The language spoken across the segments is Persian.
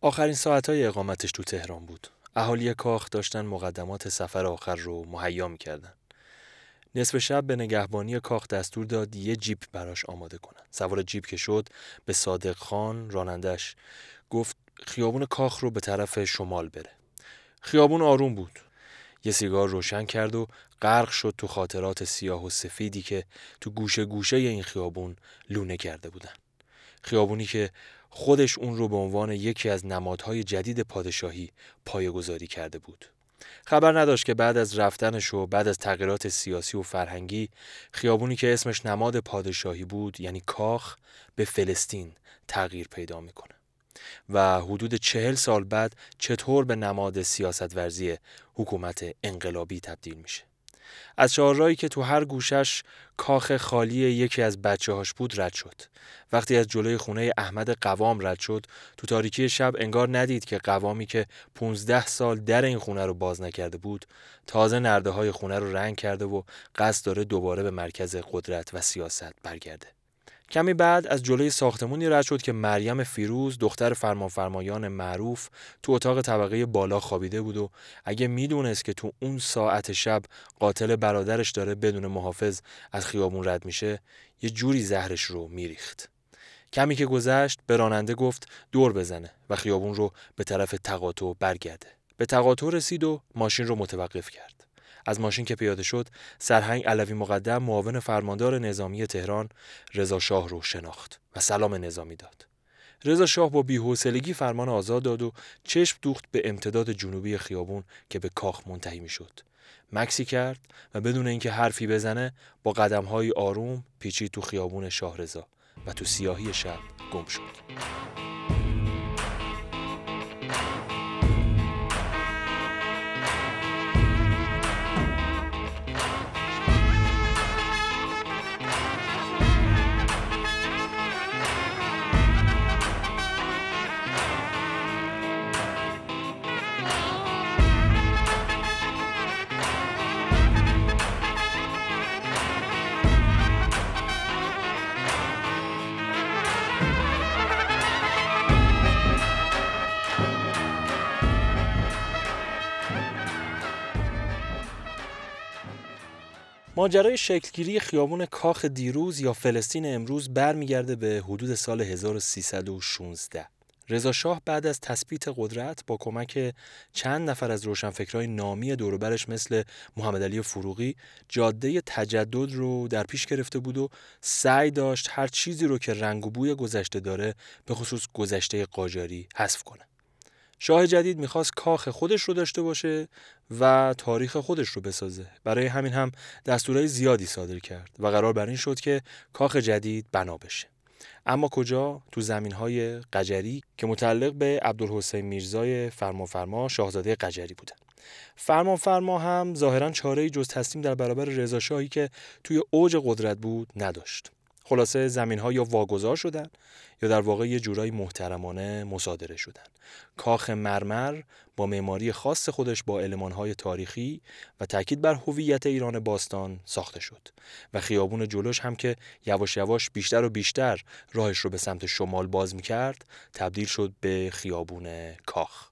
آخرین ساعتهای اقامتش تو تهران بود. اهالی کاخ داشتن مقدمات سفر آخر رو مهیا می‌کردن. نصف شب به نگهبانی کاخ دستور داد یه جیپ براش آماده کنن. سوار جیپ که شد به صادق خان رانندش گفت خیابون کاخ رو به طرف شمال بره. خیابون آروم بود. یه سیگار روشن کرد و غرق شد تو خاطرات سیاه و سفیدی که تو گوشه گوشه این خیابون لونه کرده بودن. خیابونی که خودش اون رو به عنوان یکی از نمادهای جدید پادشاهی پایگذاری کرده بود. خبر نداشت که بعد از رفتنش و بعد از تغییرات سیاسی و فرهنگی خیابونی که اسمش نماد پادشاهی بود یعنی کاخ به فلسطین تغییر پیدا می‌کنه و حدود چهل سال بعد چطور به نماد سیاست ورزی حکومت انقلابی تبدیل میشه از چهارراهی که تو هر گوشش کاخ خالی یکی از بچه هاش بود رد شد. وقتی از جلوی خونه احمد قوام رد شد تو تاریکی شب انگار ندید که قوامی که 15 سال در این خونه رو باز نکرده بود تازه نرده های خونه رو رنگ کرده و قصد داره دوباره به مرکز قدرت و سیاست برگرده. کمی بعد از جلوی ساختمونی رد شد که مریم فیروز دختر فرمانفرمایان معروف تو اتاق طبقه بالا خوابیده بود و اگه می‌دونست که تو اون ساعت شب قاتل برادرش داره بدون محافظ از خیابون رد میشه یه جوری زهرش رو میریخت. کمی که گذشت به راننده گفت دور بزنه و خیابون رو به طرف تقاطع برگرده. به تقاطع رسید و ماشین رو متوقف کرد. از ماشین که پیاده شد سرهنگ علوی مقدم معاون فرماندار نظامی تهران رضا شاه رو شناخت و سلام نظامی داد. رضا شاه با بی‌حوصلگی فرمان آزاد داد و چشم دوخت به امتداد جنوبی خیابون که به کاخ منتهی می‌شد. مکسی کرد و بدون اینکه حرفی بزنه با قدمهای آروم پیچید تو خیابون شاه رضا و تو سیاهی شب گم شد. ماجرای شکلگیری خیابون کاخ دیروز یا فلسطین امروز برمیگرده به حدود سال 1316 رضا شاه بعد از تثبیت قدرت با کمک چند نفر از روشنفکرای نامی دوروبرش مثل محمد علی فروغی جاده تجدد رو در پیش گرفته بود و سعی داشت هر چیزی رو که رنگ و بوی گذشته داره به خصوص گذشته قاجاری حذف کنه. شاه جدید می‌خواست کاخ خودش رو داشته باشه و تاریخ خودش رو بسازه. برای همین هم دستورهای زیادی صادر کرد و قرار بر این شد که کاخ جدید بنا بشه. اما کجا؟ تو زمین های قجری که متعلق به عبدالحسین میرزای فرما شاهزاده قجری بودن. فرمان فرما هم ظاهرا چاره جز تسلیم در برابر رضا که توی اوج قدرت بود نداشت. خلاصه زمین ها یا واگذار شدن یا در واقع یه جورایی محترمانه مصادره شدن. کاخ مرمر با معماری خاص خودش با های تاریخی و تاکید بر هویت ایران باستان ساخته شد و خیابون جلوش هم که یواش یواش بیشتر و بیشتر راهش رو به سمت شمال باز می‌کرد تبدیل شد به خیابون کاخ.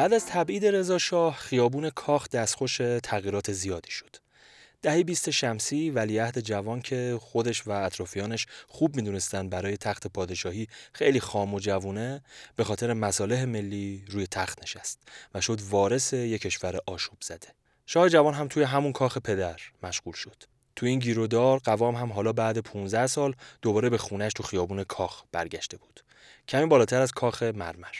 بعد از تبعید رضا شاه خیابون کاخ دستخوش تغییرات زیادی شد. دهه 20 شمسی ولیعهد جوان که خودش و اطرافیانش خوب می‌دونستن برای تخت پادشاهی خیلی خام و جوونه به خاطر مصالح ملی روی تخت نشست و شد وارث یک کشور آشوب زده. شاه جوان هم توی همون کاخ پدر مشغول شد. تو این گیرودار قوام هم حالا بعد 15 سال دوباره به خونش تو خیابون کاخ برگشته بود. کمی بالاتر از کاخ مرمر.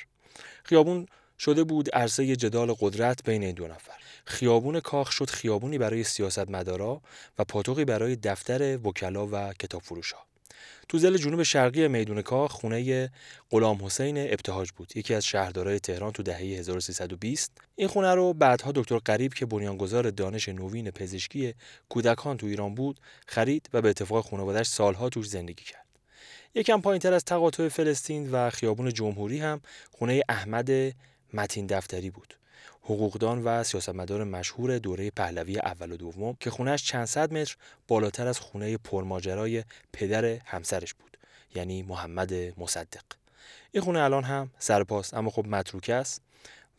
خیابون شده بود عرصه جدال قدرت بین این دو نفر. خیابون کاخ شد خیابونی برای سیاستمدارا و پاتوقی برای دفتر وکلا و کتاب فروشا تو زل جنوب شرقی میدون کاخ خونه غلام حسین ابتهاج بود. یکی از شهردارای تهران تو دهه 1320 این خونه رو بعدها دکتر قریب که بنیانگذار دانش نوین پزشکی کودکان تو ایران بود خرید و به اتفاق خانواده‌اش سالها توش زندگی کرد. یکم پایینتر از تقاطع فلسطین و خیابون جمهوری هم خونه احمد متین دفتری بود. حقوقدان و سیاستمدار مشهور دوره پهلوی اول و دوم که خونهش چند صد متر بالاتر از خونه پرماجرای پدر همسرش بود یعنی محمد مصدق. این خونه الان هم سرپاس اما خب متروکه است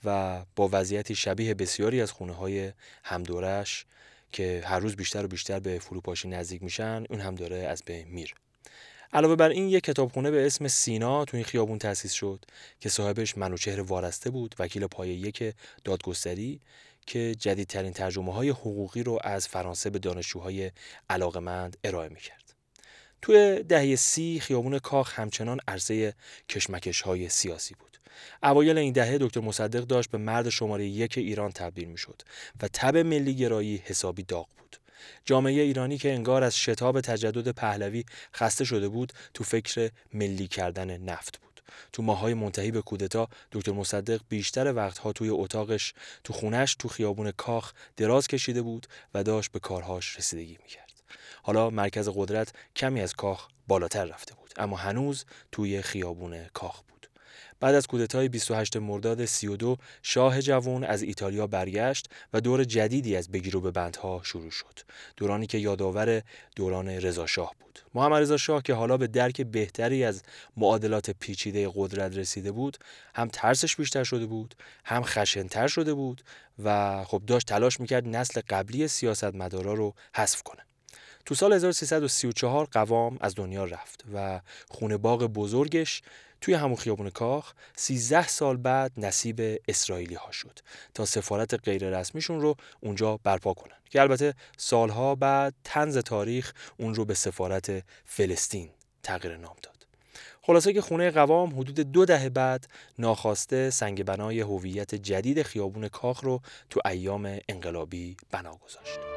و با وضعیتی شبیه بسیاری از خونه های همدورش که هر روز بیشتر و بیشتر به فروپاشی نزدیک میشن اون هم داره از بین میر علاوه بر این یک کتابخونه به اسم سینا تو این خیابون تأسیس شد که صاحبش منوچهر وارسته بود وکیل پایه یک دادگستری که جدیدترین ترجمه های حقوقی رو از فرانسه به دانشجوهای علاقمند ارائه می‌کرد. توی دهه سی خیابون کاخ همچنان عرصه کشمکش های سیاسی بود. اوایل این دهه دکتر مصدق داشت به مرد شماره یک ایران تبدیل می و تب ملی گرایی حسابی داغ بود. جامعه ایرانی که انگار از شتاب تجدد پهلوی خسته شده بود تو فکر ملی کردن نفت بود. تو ماهای منتهی به کودتا دکتر مصدق بیشتر وقتها توی اتاقش تو خونش تو خیابون کاخ دراز کشیده بود و داشت به کارهاش رسیدگی می‌کرد. حالا مرکز قدرت کمی از کاخ بالاتر رفته بود اما هنوز توی خیابون کاخ بود. بعد از کودتای 28 مرداد 32 شاه جوان از ایتالیا برگشت و دور جدیدی از بگیر و به بندها شروع شد. دورانی که یادآور دوران رضا شاه بود. محمد رضا شاه که حالا به درک بهتری از معادلات پیچیده قدرت رسیده بود، هم ترسش بیشتر شده بود، هم خشنتر شده بود و خب داشت تلاش می‌کرد نسل قبلی سیاستمدارا رو حذف کنه. تو سال 1334 قوام از دنیا رفت و خونه باغ بزرگش توی همون خیابون کاخ 13 سال بعد نصیب اسرائیلی ها شد تا سفارت غیر رسمیشون رو اونجا برپا کنن که البته سالها بعد تنز تاریخ اون رو به سفارت فلسطین تغییر نام داد. خلاصه که خونه قوام حدود دو دهه بعد ناخواسته سنگ بنای هویت جدید خیابون کاخ رو تو ایام انقلابی بنا گذاشت.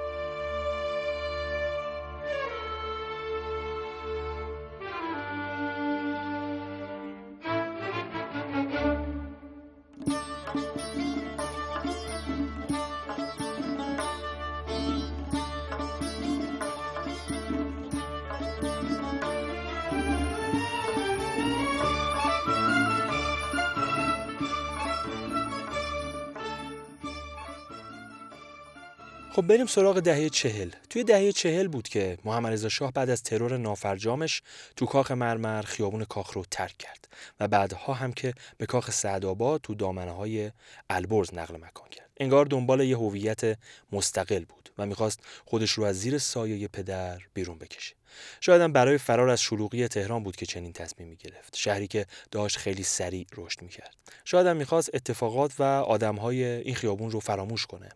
خب بریم سراغ دهه چهل. توی دهه چهل بود که محمد رضا شاه بعد از ترور نافرجامش تو کاخ مرمر خیابون کاخ رو ترک کرد و بعدها هم که به کاخ سعدآباد تو دامنه های البرز نقل مکان کرد. انگار دنبال یه هویت مستقل بود و می‌خواست خودش رو از زیر سایه پدر بیرون بکشه. شاید هم برای فرار از شلوغی تهران بود که چنین تصمیمی گرفت. شهری که داشت خیلی سریع رشد می‌کرد. شاید هم می‌خواست اتفاقات و آدمهای این خیابون رو فراموش کنه.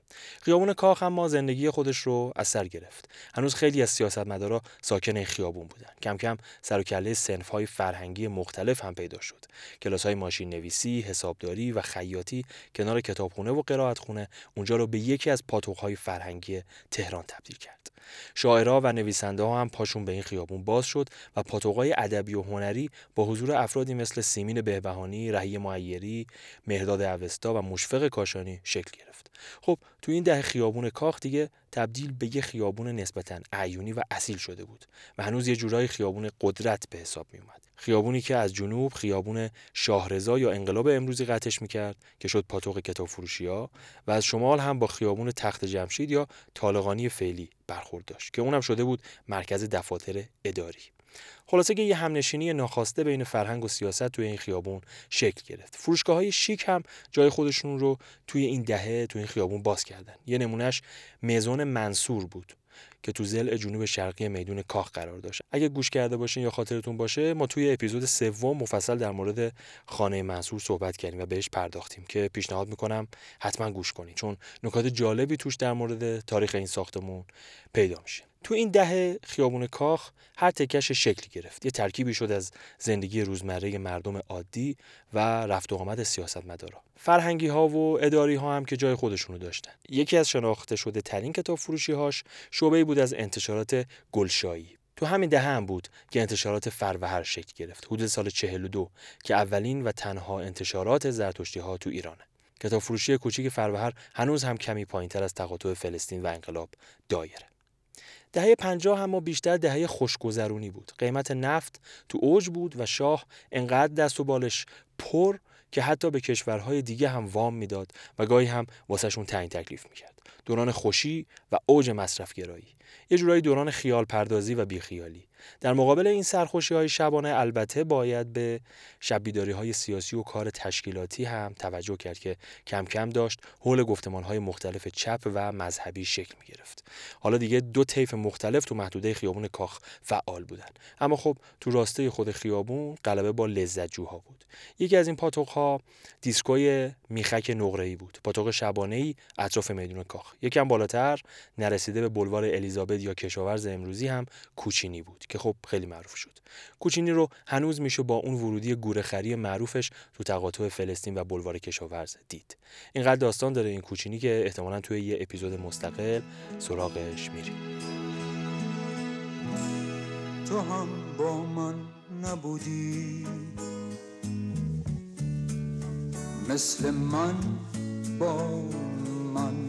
خیابون کاخ اما زندگی خودش رو از سر گرفت. هنوز خیلی از سیاستمدارا ساکن این خیابون بودن. کم کم سر و کله های فرهنگی مختلف هم پیدا شد. کلاس های ماشین نویسی حسابداری و خیاطی کنار کتابخونه و قرائتخونه اونجا رو به یکی از های فرهنگی تهران تبدیل کرد. شاعرها و نویسنده ها هم پاشون به این خیابون باز شد و پاتوقای ادبی و هنری با حضور افرادی مثل سیمین بهبهانی، رهی معیری، مهداد اوستا و مشفق کاشانی شکل گرفت. خب تو این ده خیابون کاخ دیگه تبدیل به یه خیابون نسبتا عیونی و اصیل شده بود و هنوز یه جورایی خیابون قدرت به حساب می اومد. خیابونی که از جنوب خیابون شاهرضا یا انقلاب امروزی قطعش می‌کرد که شد پاتوق کتاب فروشی ها و از شمال هم با خیابون تخت جمشید یا طالقانی فعلی برخورد داشت که اونم شده بود مرکز دفاتر اداری. خلاصه که یه همنشینی ناخواسته بین فرهنگ و سیاست توی این خیابون شکل گرفت. فروشگاه های شیک هم جای خودشون رو توی این دهه توی این خیابون باز کردن. یه نمونهش میزون منصور بود. که تو زل جنوب شرقی میدون کاخ قرار داشت. اگه گوش کرده باشین یا خاطرتون باشه ما توی اپیزود سوم مفصل در مورد خانه منصور صحبت کردیم و بهش پرداختیم که پیشنهاد می‌کنم حتما گوش کنید چون نکات جالبی توش در مورد تاریخ این ساختمون پیدا میشه. تو این دهه خیابون کاخ هر تکش شکلی گرفت. یه ترکیبی شد از زندگی روزمره مردم عادی و رفت و آمد سیاستمدارا. فرهنگی ها و اداری ها هم که جای خودشونو داشتن. یکی از شناخته شده ترین کتاب فروشی هاش شعبه بود از انتشارات گلشایی. تو همین دهه هم بود که انتشارات فروهر شکل گرفت. حدود سال 42 که اولین و تنها انتشارات زرتشتی ها تو ایرانه. کتاب فروشی کوچیک فروهر هنوز هم کمی پایینتر از تقاطع فلسطین و انقلاب دایره. دهه 50 اما بیشتر دهه خوشگذرونی بود. قیمت نفت تو اوج بود و شاه انقدر دست و بالش پر که حتی به کشورهای دیگه هم وام می‌داد و گاهی هم واسهشون تعیین تکلیف می‌کرد. دوران خوشی و اوج مصرف گرایی یه جورایی دوران خیال پردازی و بیخیالی. در مقابل این سرخوشی های شبانه البته باید به شبیداری های سیاسی و کار تشکیلاتی هم توجه کرد که کم کم داشت حول گفتمان های مختلف چپ و مذهبی شکل می گرفت. حالا دیگه دو طیف مختلف تو محدوده خیابون کاخ فعال بودن. اما خب تو راسته خود خیابون غلبه با لذت جوها بود. یکی از این پاتوق ها دیسکوی میخک نقره بود. پاتوق شبانه ای اطراف میدون کاخ. یکم بالاتر نرسیده به بلوار الیزابت یا کشاورز امروزی هم کوچینی بود که خب خیلی معروف شد. کوچینی رو هنوز میشه با اون ورودی گورخری معروفش تو تقاطع فلسطین و بلوار کشاورز دید. اینقدر داستان داره این کوچینی که احتمالا توی یه اپیزود مستقل سراغش میریم. تو هم با من نبودی. مثل من با من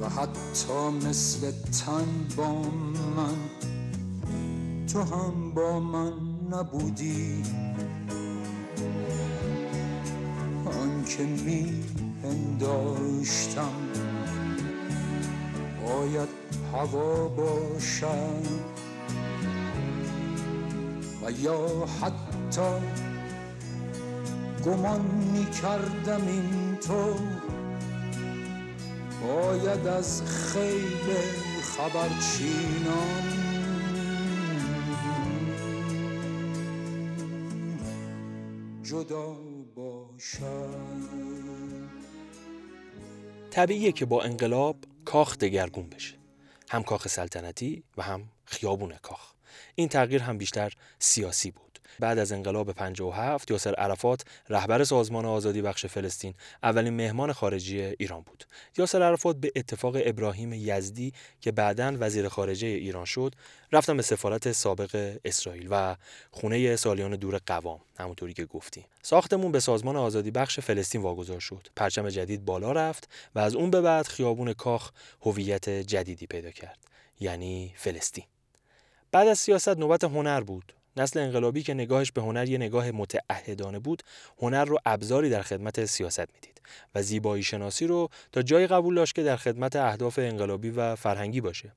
و حتی مثل تن با من. تو هم با من نبودی. آنکه می پنداشتم باید هوا باشم و یا حتی گمان می کردم این تو باید از خیل خبرچینان جدا باشد طبیعیه که با انقلاب کاخ دگرگون بشه. هم کاخ سلطنتی و هم خیابون کاخ. این تغییر هم بیشتر سیاسی بود. بعد از انقلاب 57 یاسر عرفات رهبر سازمان آزادی بخش فلسطین اولین مهمان خارجی ایران بود. یاسر عرفات به اتفاق ابراهیم یزدی که بعدا وزیر خارجه ایران شد رفتن به سفارت سابق اسرائیل و خونه سالیان دور قوام همونطوری که گفتی. ساختمون به سازمان آزادی بخش فلسطین واگذار شد. پرچم جدید بالا رفت و از اون به بعد خیابون کاخ هویت جدیدی پیدا کرد یعنی فلسطین. بعد از سیاست نوبت هنر بود. نسل انقلابی که نگاهش به هنر یه نگاه متعهدانه بود هنر رو ابزاری در خدمت سیاست می‌دید و زیبایی شناسی رو تا جایی قبول داشت که در خدمت اهداف انقلابی و فرهنگی باشه.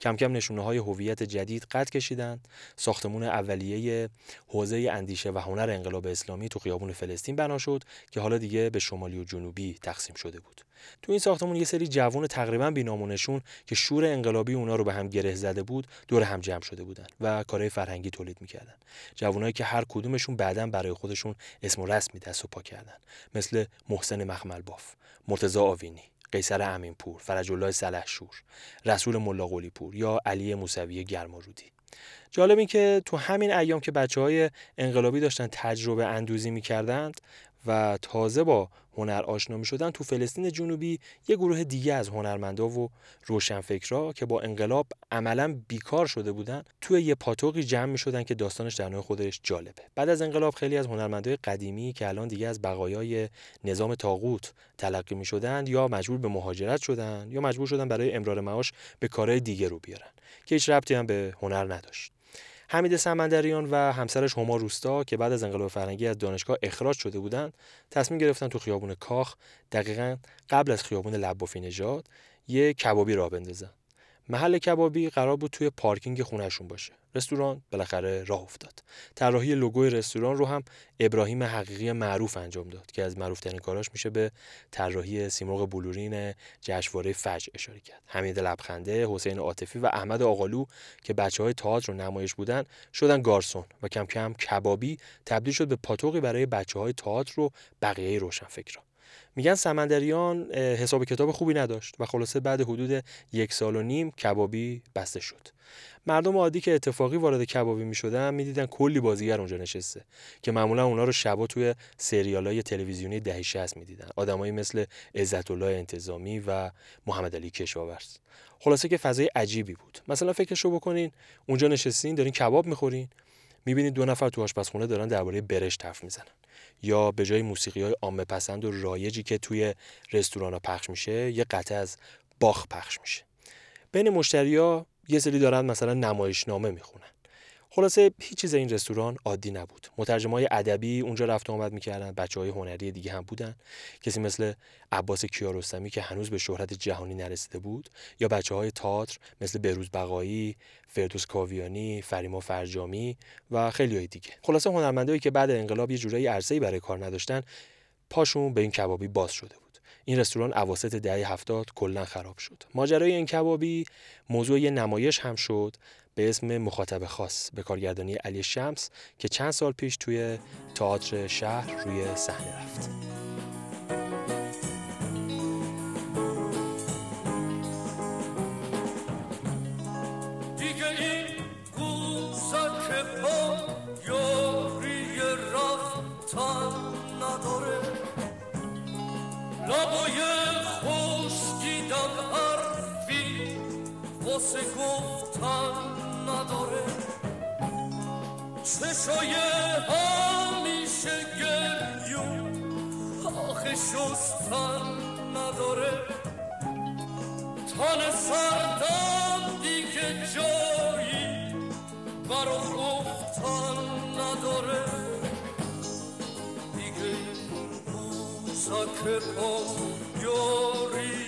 کم کم نشونه های هویت جدید قد کشیدند ساختمون اولیه حوزه اندیشه و هنر انقلاب اسلامی تو خیابون فلسطین بنا شد که حالا دیگه به شمالی و جنوبی تقسیم شده بود. تو این ساختمون یه سری جوان تقریبا بینامونشون که شور انقلابی اونا رو به هم گره زده بود دور هم جمع شده بودن و کارهای فرهنگی تولید می‌کردن. جوانایی که هر کدومشون بعدا برای خودشون اسم و رسمی دست و پا کردن. مثل محسن مخمل باف مرتضی آوینی. قیصر امینپور فرج الله سلحشور رسول ملا پور یا علی موسوی گرمارودی جالب این که تو همین ایام که بچه های انقلابی داشتن تجربه اندوزی می‌کردند و تازه با هنر آشنا می شدن تو فلسطین جنوبی یه گروه دیگه از هنرمندا و روشنفکرا که با انقلاب عملا بیکار شده بودن توی یه پاتوقی جمع می شدن که داستانش در نوع خودش جالبه. بعد از انقلاب خیلی از هنرمندای قدیمی که الان دیگه از بقایای نظام تاغوت تلقی می شدن یا مجبور به مهاجرت شدن یا مجبور شدن برای امرار معاش به کارهای دیگه رو بیارن که هیچ ربطی هم به هنر نداشت. حمید سمندریان و همسرش هما روستا که بعد از انقلاب فرهنگی از دانشگاه اخراج شده بودند تصمیم گرفتن تو خیابون کاخ دقیقا قبل از خیابون لبافی نژاد یه کبابی را بندازن. محل کبابی قرار بود توی پارکینگ خونهشون باشه. رستوران بالاخره راه افتاد. طراحی لوگوی رستوران رو هم ابراهیم حقیقی معروف انجام داد که از معروف ترین کاراش میشه به طراحی سیمرغ بلورین جشنواره فجر اشاره کرد. حمید لبخنده حسین عاطفی و احمد آقالو که بچه های تئاتر رو نمایش بودن شدن گارسون و کم کم کبابی تبدیل شد به پاتوقی برای بچه های تئاتر و بقیه روشنفکران. میگن سمندریان حساب کتاب خوبی نداشت و خلاصه بعد حدود یک سال و نیم کبابی بسته شد. مردم عادی که اتفاقی وارد کبابی می‌شدن می‌دیدن کلی بازیگر اونجا نشسته که معمولا اونا رو شبا توی های تلویزیونی دهه 60 می‌دیدن. آدمایی مثل عزت الله انتظامی و محمد علی کشاورز. خلاصه که فضای عجیبی بود. مثلا فکرشو بکنین اونجا نشستین دارین کباب می‌خورین می‌بینید دو نفر تو آشپزخونه دارن درباره برشت حرف می‌زنن. یا به جای موسیقی های عامه پسند و رایجی که توی رستوران ها پخش میشه یه قطعه از باخ پخش میشه. بین مشتریا یه سری دارن مثلا نمایشنامه می‌خونن. خلاصه هیچ چیز این رستوران عادی نبود. های ادبی اونجا رفت و آمد می‌کردن. بچه های هنری دیگه هم بودن. کسی مثل عباس کیارستمی که هنوز به شهرت جهانی نرسیده بود یا بچه های تئاتر مثل بروز بقایی فردوس کاویانی فریما فرجامی و خیلی های دیگه. خلاصه هنرمندایی که بعد انقلاب یه جورایی عرصه‌ای برای کار نداشتن پاشون به این کبابی باز شده بود. این رستوران اواسط دهه هفتاد کلا خراب شد. ماجرای این کبابی موضوع یه نمایش هم شد. به اسم مخاطب خاص به کارگردانی علی شمس که چند سال پیش توی تئاتر شهر روی صحنه رفت. لبای گفتن نداره چشای همیشه گریون. آخه شستن نداره. تن سردم دیگه جایی برا گفتن نداره. دیگه روزا پا یاری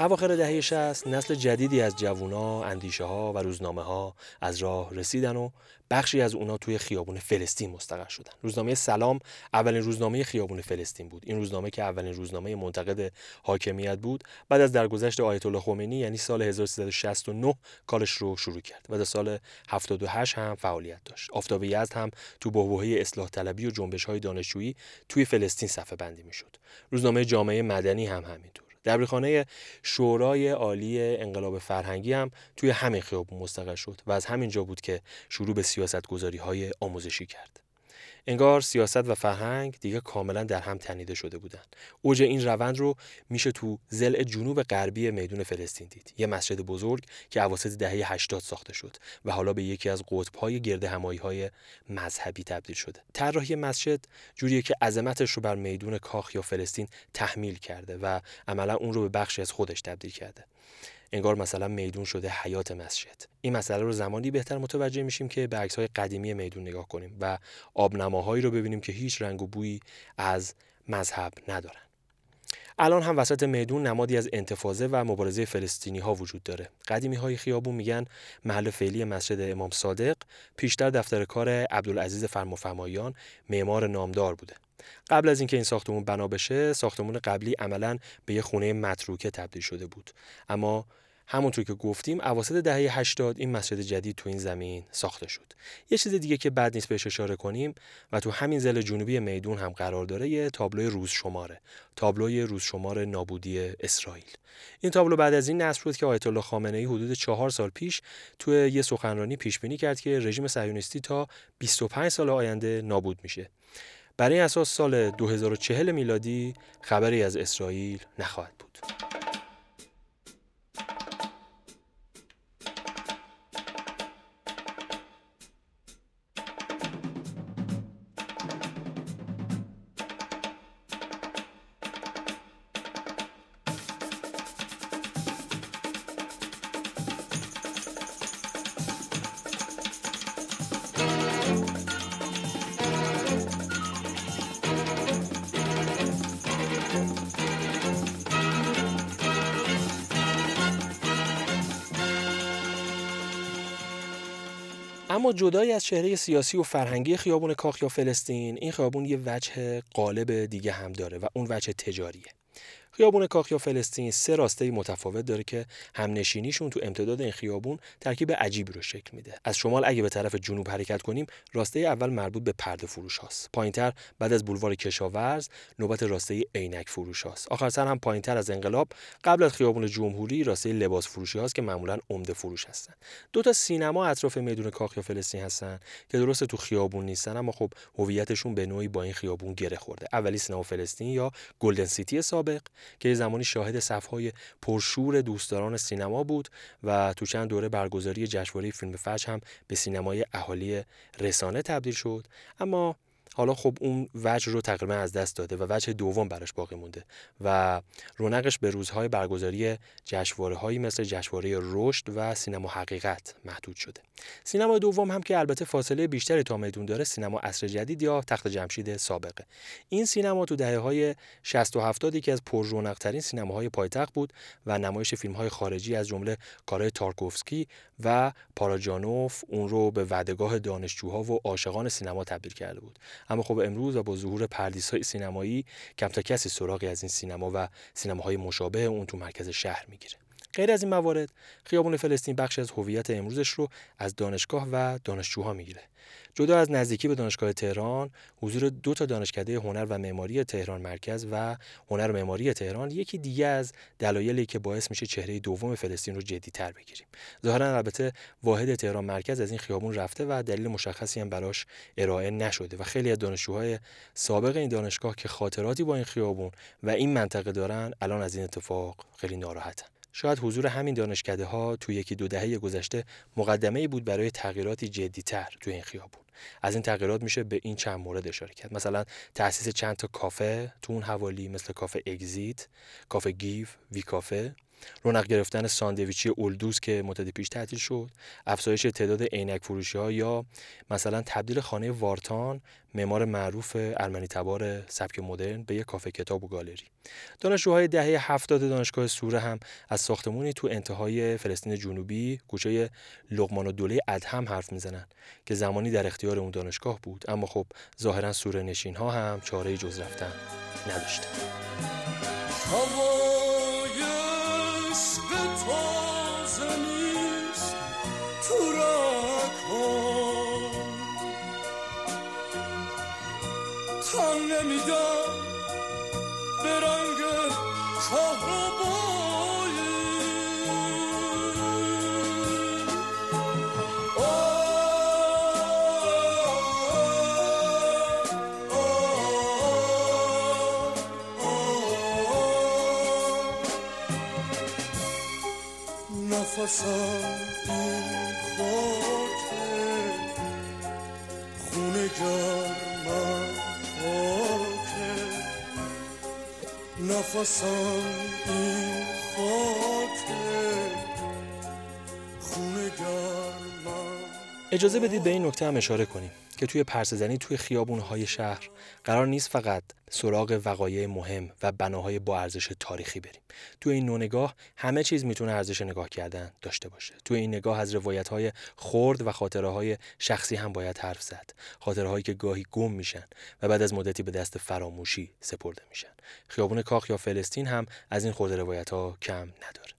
اواخر دهه 60 نسل جدیدی از جوونا، اندیشه ها و روزنامه ها از راه رسیدن و بخشی از اونا توی خیابون فلسطین مستقر شدن. روزنامه سلام اولین روزنامه خیابون فلسطین بود. این روزنامه که اولین روزنامه منتقد حاکمیت بود، بعد از درگذشت آیت الله خمینی یعنی سال 1369 کارش رو شروع کرد و در سال 78 هم فعالیت داشت. آفتاب یزد هم تو بحبوحه اصلاح طلبی و جنبش های دانشجویی توی فلسطین صفحه بندی می‌شد. روزنامه جامعه مدنی هم همینطور. دبیرخانه شورای عالی انقلاب فرهنگی هم توی همین خیابون مستقر شد و از همین جا بود که شروع به سیاست گذاری های آموزشی کرد. انگار سیاست و فرهنگ دیگه کاملا در هم تنیده شده بودن. اوج این روند رو میشه تو زل جنوب غربی میدون فلسطین دید. یه مسجد بزرگ که اواسط دهه 80 ساخته شد و حالا به یکی از قطب‌های گرد همایی های مذهبی تبدیل شده. طراحی مسجد جوریه که عظمتش رو بر میدون کاخ یا فلسطین تحمیل کرده و عملا اون رو به بخشی از خودش تبدیل کرده. انگار مثلا میدون شده حیات مسجد این مسئله رو زمانی بهتر متوجه میشیم که به های قدیمی میدون نگاه کنیم و آبنماهایی رو ببینیم که هیچ رنگ و بویی از مذهب ندارن الان هم وسط میدون نمادی از انتفاضه و مبارزه فلسطینی ها وجود داره. قدیمی های خیابون میگن محل فعلی مسجد امام صادق پیشتر دفتر کار عبدالعزیز فرمافرمایان معمار نامدار بوده. قبل از اینکه این ساختمون بنا بشه ساختمون قبلی عملا به یه خونه متروکه تبدیل شده بود اما همونطور که گفتیم اواسط دهه 80 این مسجد جدید تو این زمین ساخته شد. یه چیز دیگه که بعد نیست بهش اشاره کنیم و تو همین زل جنوبی میدون هم قرار داره یه تابلوی روز شماره تابلوی روز شمار نابودی اسرائیل. این تابلو بعد از این نصب بود که آیت الله خامنه ای حدود چهار سال پیش توی یه سخنرانی پیش بینی کرد که رژیم صهیونیستی تا 25 سال آینده نابود میشه. برای اساس سال 2040 میلادی خبری از اسرائیل نخواهد بود. جدای از چهره سیاسی و فرهنگی خیابون کاخ یا فلسطین این خیابون یه وجه قالب دیگه هم داره و اون وجه تجاریه. خیابون کاخ یا فلسطین سه راسته متفاوت داره که همنشینیشون تو امتداد این خیابون ترکیب عجیبی رو شکل میده. از شمال اگه به طرف جنوب حرکت کنیم راسته اول مربوط به پرده فروش هاست. پایینتر بعد از بولوار کشاورز نوبت راسته عینک فروش هاست. آخر سر هم پایینتر از انقلاب قبل از خیابون جمهوری راسته لباس فروشی هاست که معمولا عمده فروش هستن. دو تا سینما اطراف میدون کاخ یا فلسطین هستن که درست تو خیابون نیستن اما خب هویتشون به نوعی با این خیابون گره خورده. اولی سینما فلسطین یا گلدن سیتی سابق. که زمانی شاهد صفهای پرشور دوستداران سینما بود و تو چند دوره برگزاری جشنواره فیلم فجر هم به سینمای اهالی رسانه تبدیل شد. اما حالا خب اون وجه رو تقریبا از دست داده و وجه دوم براش باقی مونده و رونقش به روزهای برگزاری جشنواره هایی مثل جشنواره رشد و سینما حقیقت محدود شده. سینما دوم هم که البته فاصله بیشتری تا میدون داره سینما عصر جدید یا تخت جمشید سابقه. این سینما تو دهه های 60 و 70 یکی از پر ترین سینماهای پایتخت بود و نمایش فیلم های خارجی از جمله کارهای تارکوفسکی و پاراجانوف اون رو به ودگاه دانشجوها و عاشقان سینما تبدیل کرده بود. اما خب امروز و با ظهور پردیس های سینمایی تا کسی سراغی از این سینما و سینماهای مشابه اون تو مرکز شهر می‌گیره. غیر از این موارد خیابون فلسطین بخشی از هویت امروزش رو از دانشگاه و دانشجوها می‌گیره. جدا از نزدیکی به دانشگاه تهران حضور دو تا دانشکده هنر و معماری تهران مرکز و هنر و معماری تهران یکی دیگه از دلایلی که باعث میشه چهره دوم فلسطین رو جدیتر بگیریم. ظاهرا البته واحد تهران مرکز از این خیابون رفته و دلیل مشخصی هم براش ارائه نشده و خیلی از دانشجوهای سابق این دانشگاه که خاطراتی با این خیابون و این منطقه دارن الان از این اتفاق خیلی ناراحتن. شاید حضور همین دانشکده ها توی یکی دو دهه گذشته مقدمه ای بود برای تغییراتی جدیتر توی این خیابون. از این تغییرات میشه به این چند مورد اشاره کرد. مثلا تاسیس چند تا کافه تو اون حوالی مثل کافه اگزیت کافه گیف وی کافه. رونق گرفتن ساندویچی اولدوز که مدت پیش تعطیل شد افزایش تعداد عینک فروشی ها یا مثلا تبدیل خانه وارتان معمار معروف ارمنی تبار سبک مدرن به یک کافه کتاب و گالری. دانشجوهای دهه هفتاد دانشگاه سوره هم از ساختمونی تو انتهای فلسطین جنوبی کوچه لغمان و دوله ادهم حرف می‌زنن که زمانی در اختیار اون دانشگاه بود. اما خب ظاهرا سوره نشین ها هم چاره جز رفتن نداشتن. به نفسم این خاکه خونه گرمم نفسم این خاکه خونه اجازه بدید به این نکته هم اشاره کنیم که توی پرسزنی توی خیابونهای شهر قرار نیست فقط سراغ وقایع مهم و بناهای با ارزش تاریخی بریم. توی این نگاه همه چیز می‌تونه ارزش نگاه کردن داشته باشه. توی این نگاه از روایت های خرد و خاطره های شخصی هم باید حرف زد. خاطره هایی که گاهی گم میشن و بعد از مدتی به دست فراموشی سپرده میشن. خیابون کاخ یا فلسطین هم از این خورده روایت ها کم نداره.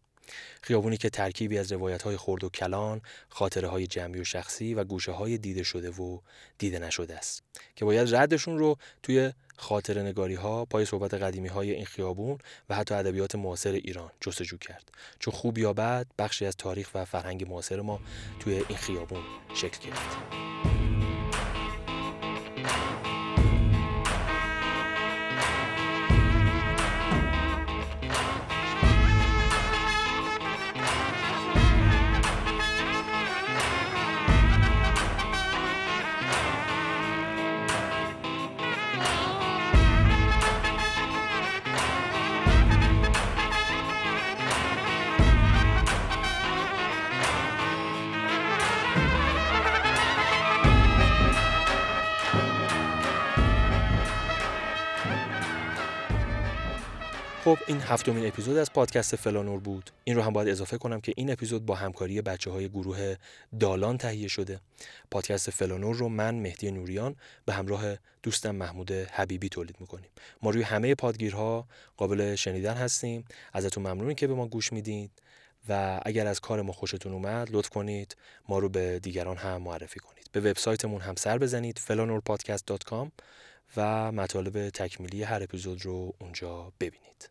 خیابونی که ترکیبی از روایت های خرد و کلان، خاطره های جمعی و شخصی و گوشه های دیده شده و دیده نشده است. که باید ردشون رو توی خاطر نگاری ها پای صحبت قدیمی های این خیابون و حتی ادبیات معاصر ایران جستجو کرد. چون خوب یا بد بخشی از تاریخ و فرهنگ معاصر ما توی این خیابون شکل گرفت. خب این هفتمین اپیزود از پادکست فلانور بود. این رو هم باید اضافه کنم که این اپیزود با همکاری بچه های گروه دالان تهیه شده. پادکست فلانور رو من مهدی نوریان به همراه دوستم محمود حبیبی تولید می‌کنیم. ما روی همه پادگیرها قابل شنیدن هستیم. ازتون ممنونیم که به ما گوش می‌دید و اگر از کار ما خوشتون اومد لطف کنید ما رو به دیگران هم معرفی کنید. به وبسایتمون هم سر بزنید felanorpodcast.com و مطالب تکمیلی هر اپیزود رو اونجا ببینید.